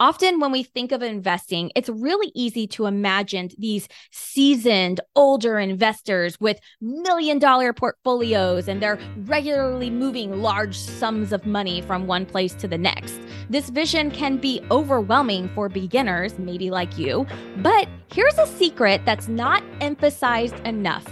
Often, when we think of investing, it's really easy to imagine these seasoned, older investors with million dollar portfolios and they're regularly moving large sums of money from one place to the next. This vision can be overwhelming for beginners, maybe like you, but here's a secret that's not emphasized enough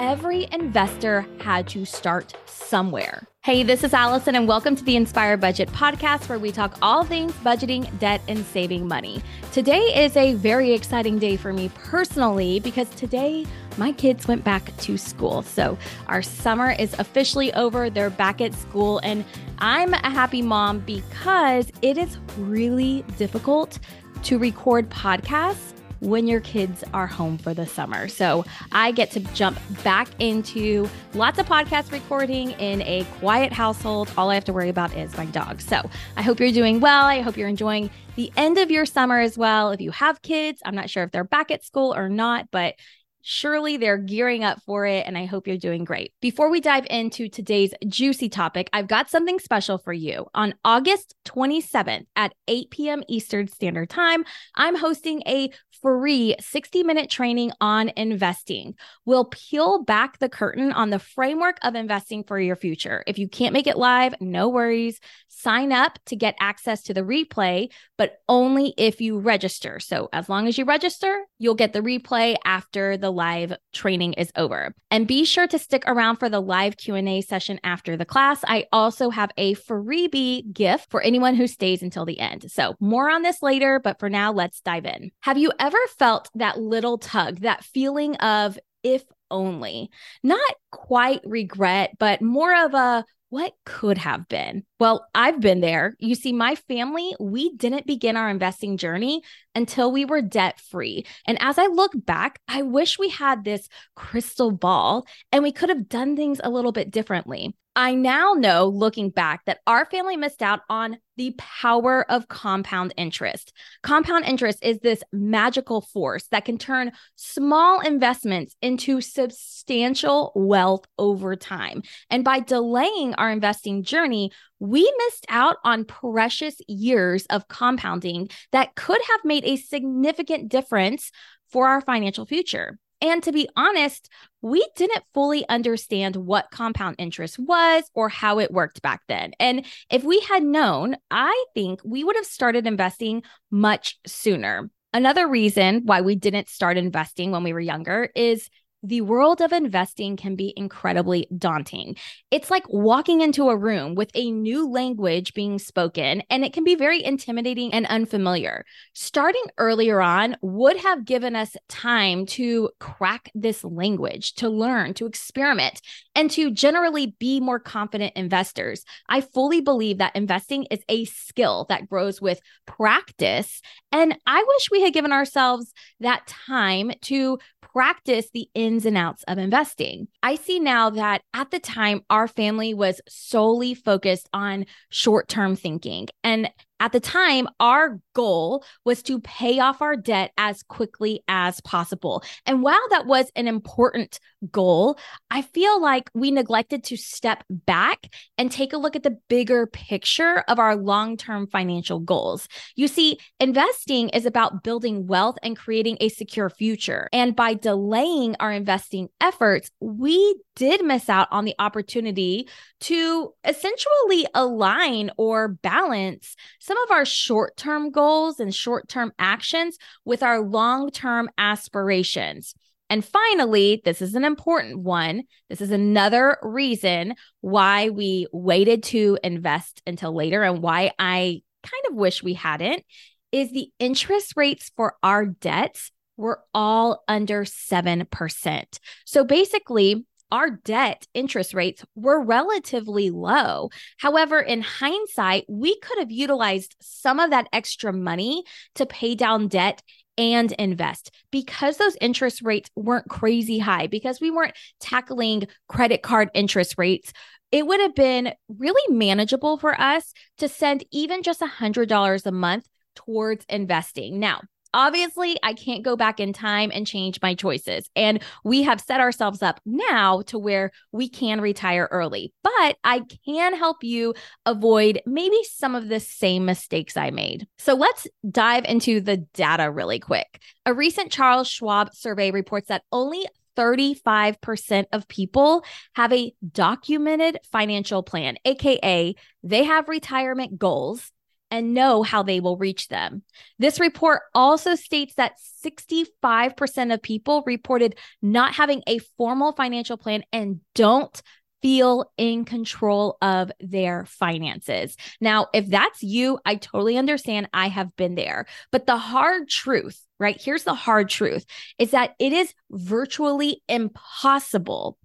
every investor had to start somewhere. Hey, this is Allison, and welcome to the Inspired Budget podcast, where we talk all things budgeting, debt, and saving money. Today is a very exciting day for me personally because today my kids went back to school. So our summer is officially over. They're back at school, and I'm a happy mom because it is really difficult to record podcasts when your kids are home for the summer. So I get to jump back into lots of podcast recording in a quiet household. All I have to worry about is my dog. So I hope you're doing well. I hope you're enjoying the end of your summer as well. If you have kids, I'm not sure if they're back at school or not, but Surely they're gearing up for it, and I hope you're doing great. Before we dive into today's juicy topic, I've got something special for you. On August 27th at 8 p.m. Eastern Standard Time, I'm hosting a free 60 minute training on investing. We'll peel back the curtain on the framework of investing for your future. If you can't make it live, no worries. Sign up to get access to the replay, but only if you register. So as long as you register, you'll get the replay after the live training is over. And be sure to stick around for the live Q&A session after the class. I also have a freebie gift for anyone who stays until the end. So, more on this later, but for now, let's dive in. Have you ever felt that little tug, that feeling of if only? Not quite regret, but more of a what could have been? Well, I've been there. You see, my family, we didn't begin our investing journey until we were debt free. And as I look back, I wish we had this crystal ball and we could have done things a little bit differently. I now know, looking back, that our family missed out on the power of compound interest. Compound interest is this magical force that can turn small investments into substantial wealth over time. And by delaying our investing journey, we missed out on precious years of compounding that could have made a significant difference for our financial future. And to be honest, we didn't fully understand what compound interest was or how it worked back then. And if we had known, I think we would have started investing much sooner. Another reason why we didn't start investing when we were younger is the world of investing can be incredibly daunting. It's like walking into a room with a new language being spoken, and it can be very intimidating and unfamiliar. Starting earlier on would have given us time to crack this language, to learn, to experiment, and to generally be more confident investors. I fully believe that investing is a skill that grows with practice. And I wish we had given ourselves that time to practice the ins and outs of investing. I see now that at the time, our family was solely focused on short term thinking. And at the time, our goal was to pay off our debt as quickly as possible. And while that was an important goal, I feel like we neglected to step back and take a look at the bigger picture of our long term financial goals. You see, investing is about building wealth and creating a secure future. And by delaying our investing efforts, we did miss out on the opportunity to essentially align or balance some of our short term goals and short term actions with our long term aspirations. And finally, this is an important one. This is another reason why we waited to invest until later and why I kind of wish we hadn't is the interest rates for our debts were all under 7%. So basically, our debt interest rates were relatively low. However, in hindsight, we could have utilized some of that extra money to pay down debt and invest because those interest rates weren't crazy high, because we weren't tackling credit card interest rates. It would have been really manageable for us to send even just $100 a month towards investing. Now, Obviously, I can't go back in time and change my choices. And we have set ourselves up now to where we can retire early, but I can help you avoid maybe some of the same mistakes I made. So let's dive into the data really quick. A recent Charles Schwab survey reports that only 35% of people have a documented financial plan, AKA, they have retirement goals and know how they will reach them. This report also states that 65% of people reported not having a formal financial plan and don't feel in control of their finances. Now, if that's you, I totally understand. I have been there. But the hard truth, right? Here's the hard truth is that it is virtually impossible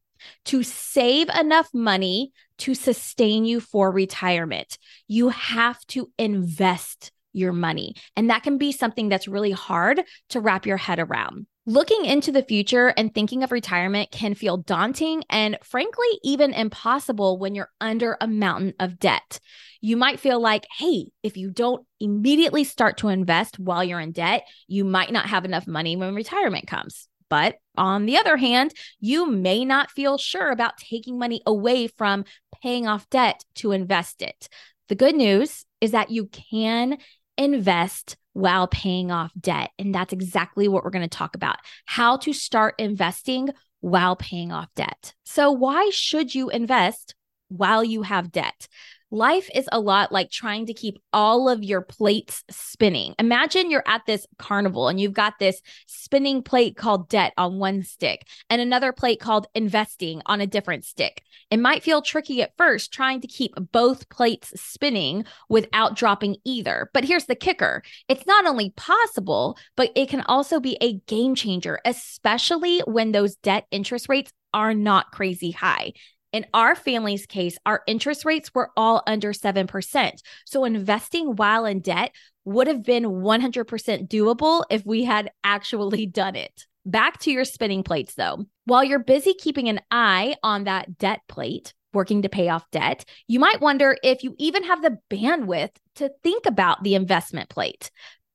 to save enough money to sustain you for retirement. You have to invest your money. And that can be something that's really hard to wrap your head around. Looking into the future and thinking of retirement can feel daunting and, frankly, even impossible when you're under a mountain of debt. You might feel like, hey, if you don't immediately start to invest while you're in debt, you might not have enough money when retirement comes. But on the other hand, you may not feel sure about taking money away from paying off debt to invest it. The good news is that you can invest while paying off debt. And that's exactly what we're going to talk about how to start investing while paying off debt. So, why should you invest while you have debt? Life is a lot like trying to keep all of your plates spinning. Imagine you're at this carnival and you've got this spinning plate called debt on one stick and another plate called investing on a different stick. It might feel tricky at first trying to keep both plates spinning without dropping either. But here's the kicker it's not only possible, but it can also be a game changer, especially when those debt interest rates are not crazy high. In our family's case, our interest rates were all under 7%. So investing while in debt would have been 100% doable if we had actually done it. Back to your spinning plates, though. While you're busy keeping an eye on that debt plate, working to pay off debt, you might wonder if you even have the bandwidth to think about the investment plate.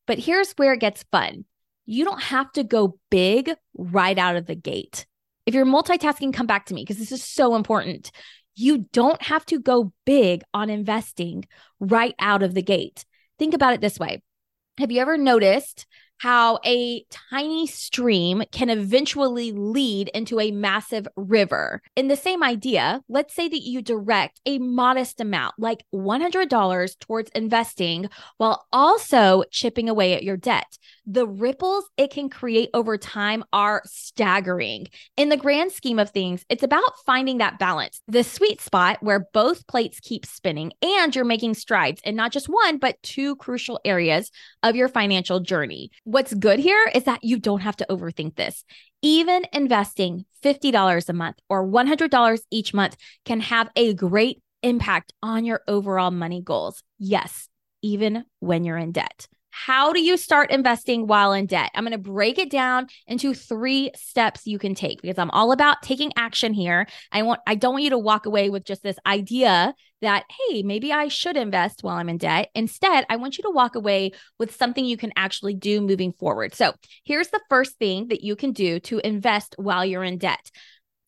But here's where it gets fun you don't have to go big right out of the gate. If you're multitasking, come back to me because this is so important. You don't have to go big on investing right out of the gate. Think about it this way Have you ever noticed how a tiny stream can eventually lead into a massive river. In the same idea, let's say that you direct a modest amount, like $100 towards investing, while also chipping away at your debt. The ripples it can create over time are staggering. In the grand scheme of things, it's about finding that balance, the sweet spot where both plates keep spinning and you're making strides in not just one, but two crucial areas of your financial journey. What's good here is that you don't have to overthink this. Even investing $50 a month or $100 each month can have a great impact on your overall money goals. Yes, even when you're in debt. How do you start investing while in debt? I'm going to break it down into three steps you can take because I'm all about taking action here. I want I don't want you to walk away with just this idea that hey, maybe I should invest while I'm in debt. Instead, I want you to walk away with something you can actually do moving forward. So, here's the first thing that you can do to invest while you're in debt.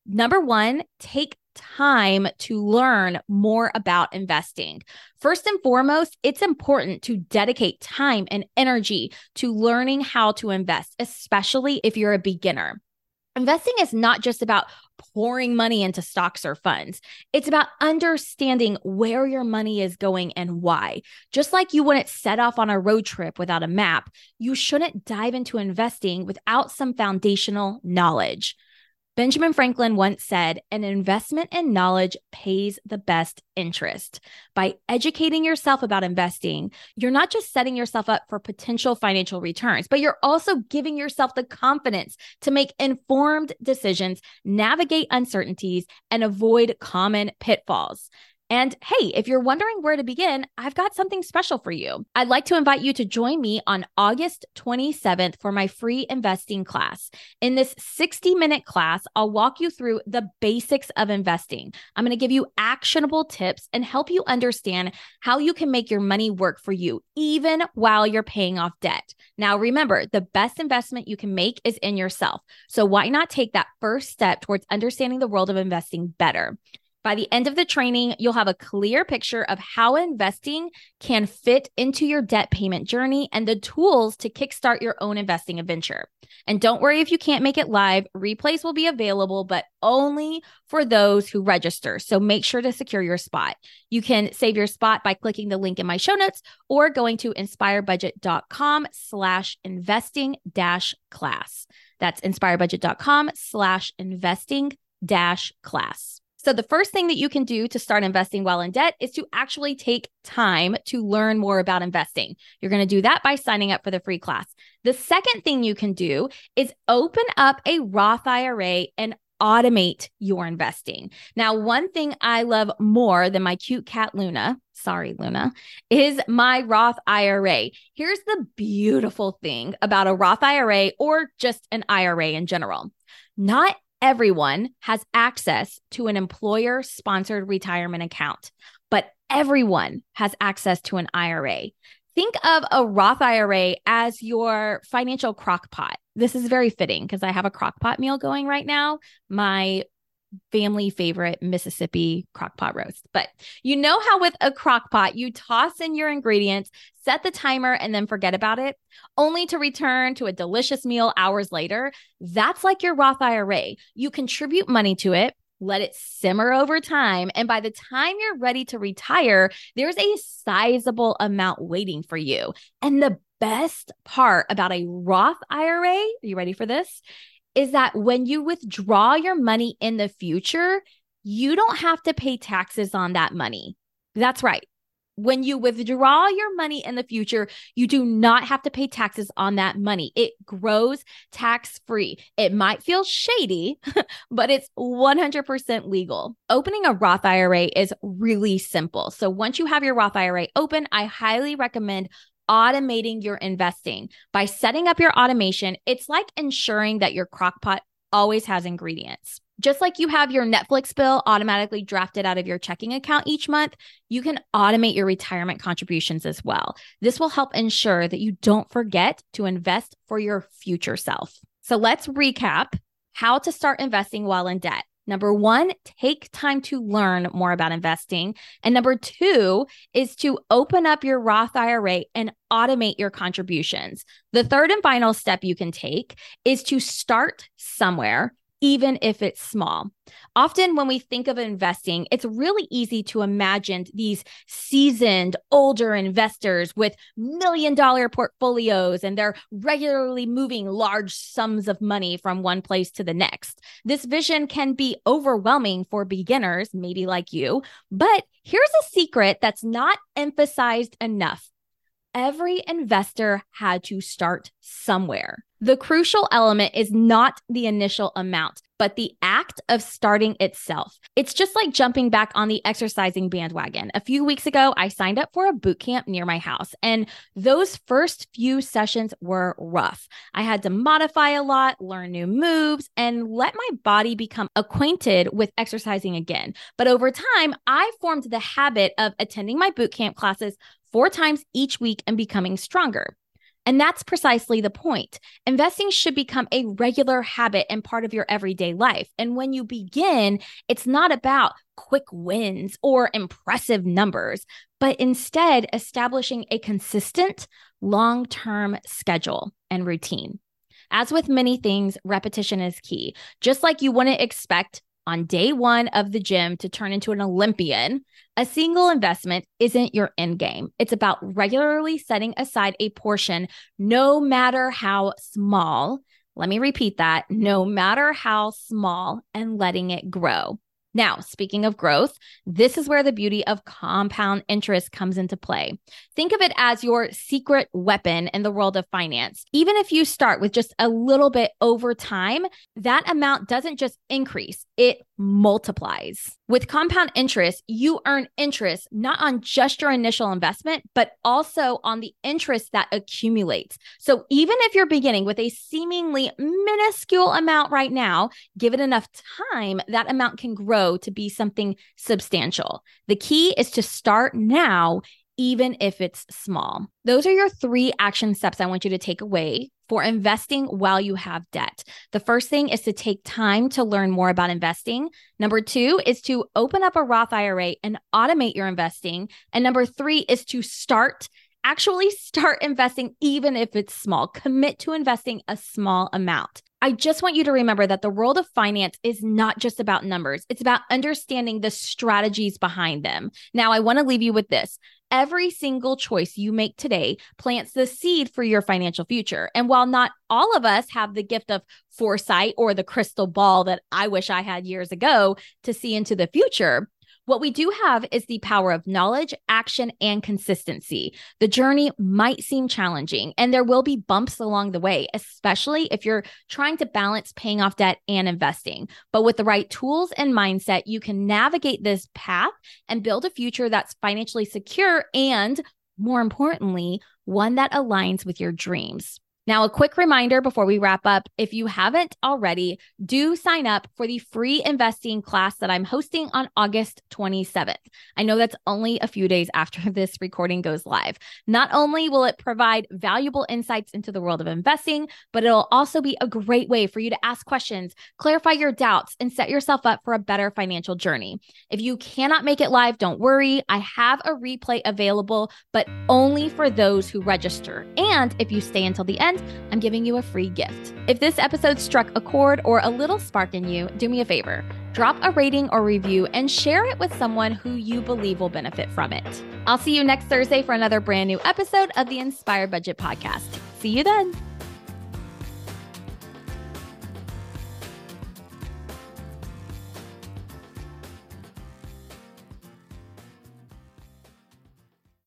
Number 1, take time to learn more about investing. First and foremost, it's important to dedicate time and energy to learning how to invest, especially if you're a beginner. Investing is not just about pouring money into stocks or funds. It's about understanding where your money is going and why. Just like you wouldn't set off on a road trip without a map, you shouldn't dive into investing without some foundational knowledge. Benjamin Franklin once said, an investment in knowledge pays the best interest. By educating yourself about investing, you're not just setting yourself up for potential financial returns, but you're also giving yourself the confidence to make informed decisions, navigate uncertainties, and avoid common pitfalls. And hey, if you're wondering where to begin, I've got something special for you. I'd like to invite you to join me on August 27th for my free investing class. In this 60 minute class, I'll walk you through the basics of investing. I'm going to give you actionable tips and help you understand how you can make your money work for you, even while you're paying off debt. Now, remember, the best investment you can make is in yourself. So, why not take that first step towards understanding the world of investing better? By the end of the training, you'll have a clear picture of how investing can fit into your debt payment journey and the tools to kickstart your own investing adventure. And don't worry if you can't make it live, replays will be available, but only for those who register. So make sure to secure your spot. You can save your spot by clicking the link in my show notes or going to inspiredbudget.com slash investing dash class. That's inspiredbudget.com slash investing dash class. So, the first thing that you can do to start investing while in debt is to actually take time to learn more about investing. You're going to do that by signing up for the free class. The second thing you can do is open up a Roth IRA and automate your investing. Now, one thing I love more than my cute cat Luna, sorry, Luna, is my Roth IRA. Here's the beautiful thing about a Roth IRA or just an IRA in general. Not everyone has access to an employer sponsored retirement account, but everyone has access to an IRA. Think of a Roth IRA as your financial crock pot. This is very fitting because I have a crock pot meal going right now. My family favorite Mississippi crockpot roast. But you know how with a crockpot, you toss in your ingredients, set the timer, and then forget about it, only to return to a delicious meal hours later. That's like your Roth IRA. You contribute money to it. Let it simmer over time. And by the time you're ready to retire, there's a sizable amount waiting for you. And the best part about a Roth IRA, are you ready for this? Is that when you withdraw your money in the future, you don't have to pay taxes on that money. That's right. When you withdraw your money in the future, you do not have to pay taxes on that money. It grows tax free. It might feel shady, but it's 100% legal. Opening a Roth IRA is really simple. So once you have your Roth IRA open, I highly recommend automating your investing. By setting up your automation, it's like ensuring that your crockpot always has ingredients. Just like you have your Netflix bill automatically drafted out of your checking account each month, you can automate your retirement contributions as well. This will help ensure that you don't forget to invest for your future self. So let's recap how to start investing while in debt. Number one, take time to learn more about investing. And number two is to open up your Roth IRA and automate your contributions. The third and final step you can take is to start somewhere even if it's small. Often, when we think of investing, it's really easy to imagine these seasoned, older investors with million dollar portfolios and they're regularly moving large sums of money from one place to the next. This vision can be overwhelming for beginners, maybe like you, but here's a secret that's not emphasized enough. Every investor had to start somewhere. The crucial element is not the initial amount, but the act of starting itself. It's just like jumping back on the exercising bandwagon. A few weeks ago, I signed up for a boot camp near my house, and those first few sessions were rough. I had to modify a lot, learn new moves, and let my body become acquainted with exercising again. But over time, I formed the habit of attending my boot camp classes four times each week and becoming stronger. And that's precisely the point. Investing should become a regular habit and part of your everyday life. And when you begin, it's not about quick wins or impressive numbers, but instead establishing a consistent long term schedule and routine. As with many things, repetition is key. Just like you wouldn't expect on day one of the gym to turn into an Olympian, a single investment isn't your end game. It's about regularly setting aside a portion, no matter how small. Let me repeat that no matter how small, and letting it grow. Now, speaking of growth, this is where the beauty of compound interest comes into play. Think of it as your secret weapon in the world of finance. Even if you start with just a little bit over time, that amount doesn't just increase, it multiplies. With compound interest, you earn interest not on just your initial investment, but also on the interest that accumulates. So even if you're beginning with a seemingly minuscule amount right now, give it enough time, that amount can grow to be something substantial. The key is to start now even if it's small. Those are your three action steps I want you to take away for investing while you have debt. The first thing is to take time to learn more about investing. Number two is to open up a Roth IRA and automate your investing. And number three is to start actually start investing, even if it's small. Commit to investing a small amount. I just want you to remember that the world of finance is not just about numbers, it's about understanding the strategies behind them. Now, I want to leave you with this. Every single choice you make today plants the seed for your financial future. And while not all of us have the gift of foresight or the crystal ball that I wish I had years ago to see into the future, what we do have is the power of knowledge, action, and consistency. The journey might seem challenging, and there will be bumps along the way, especially if you're trying to balance paying off debt and investing. But with the right tools and mindset, you can navigate this path and build a future that's financially secure and, more importantly, one that aligns with your dreams. Now, a quick reminder before we wrap up if you haven't already, do sign up for the free investing class that I'm hosting on August 27th. I know that's only a few days after this recording goes live. Not only will it provide valuable insights into the world of investing, but it'll also be a great way for you to ask questions, clarify your doubts, and set yourself up for a better financial journey. If you cannot make it live, don't worry. I have a replay available, but only for those who register. And if you stay until the end, I'm giving you a free gift. If this episode struck a chord or a little spark in you, do me a favor. Drop a rating or review and share it with someone who you believe will benefit from it. I'll see you next Thursday for another brand new episode of the Inspired Budget Podcast. See you then.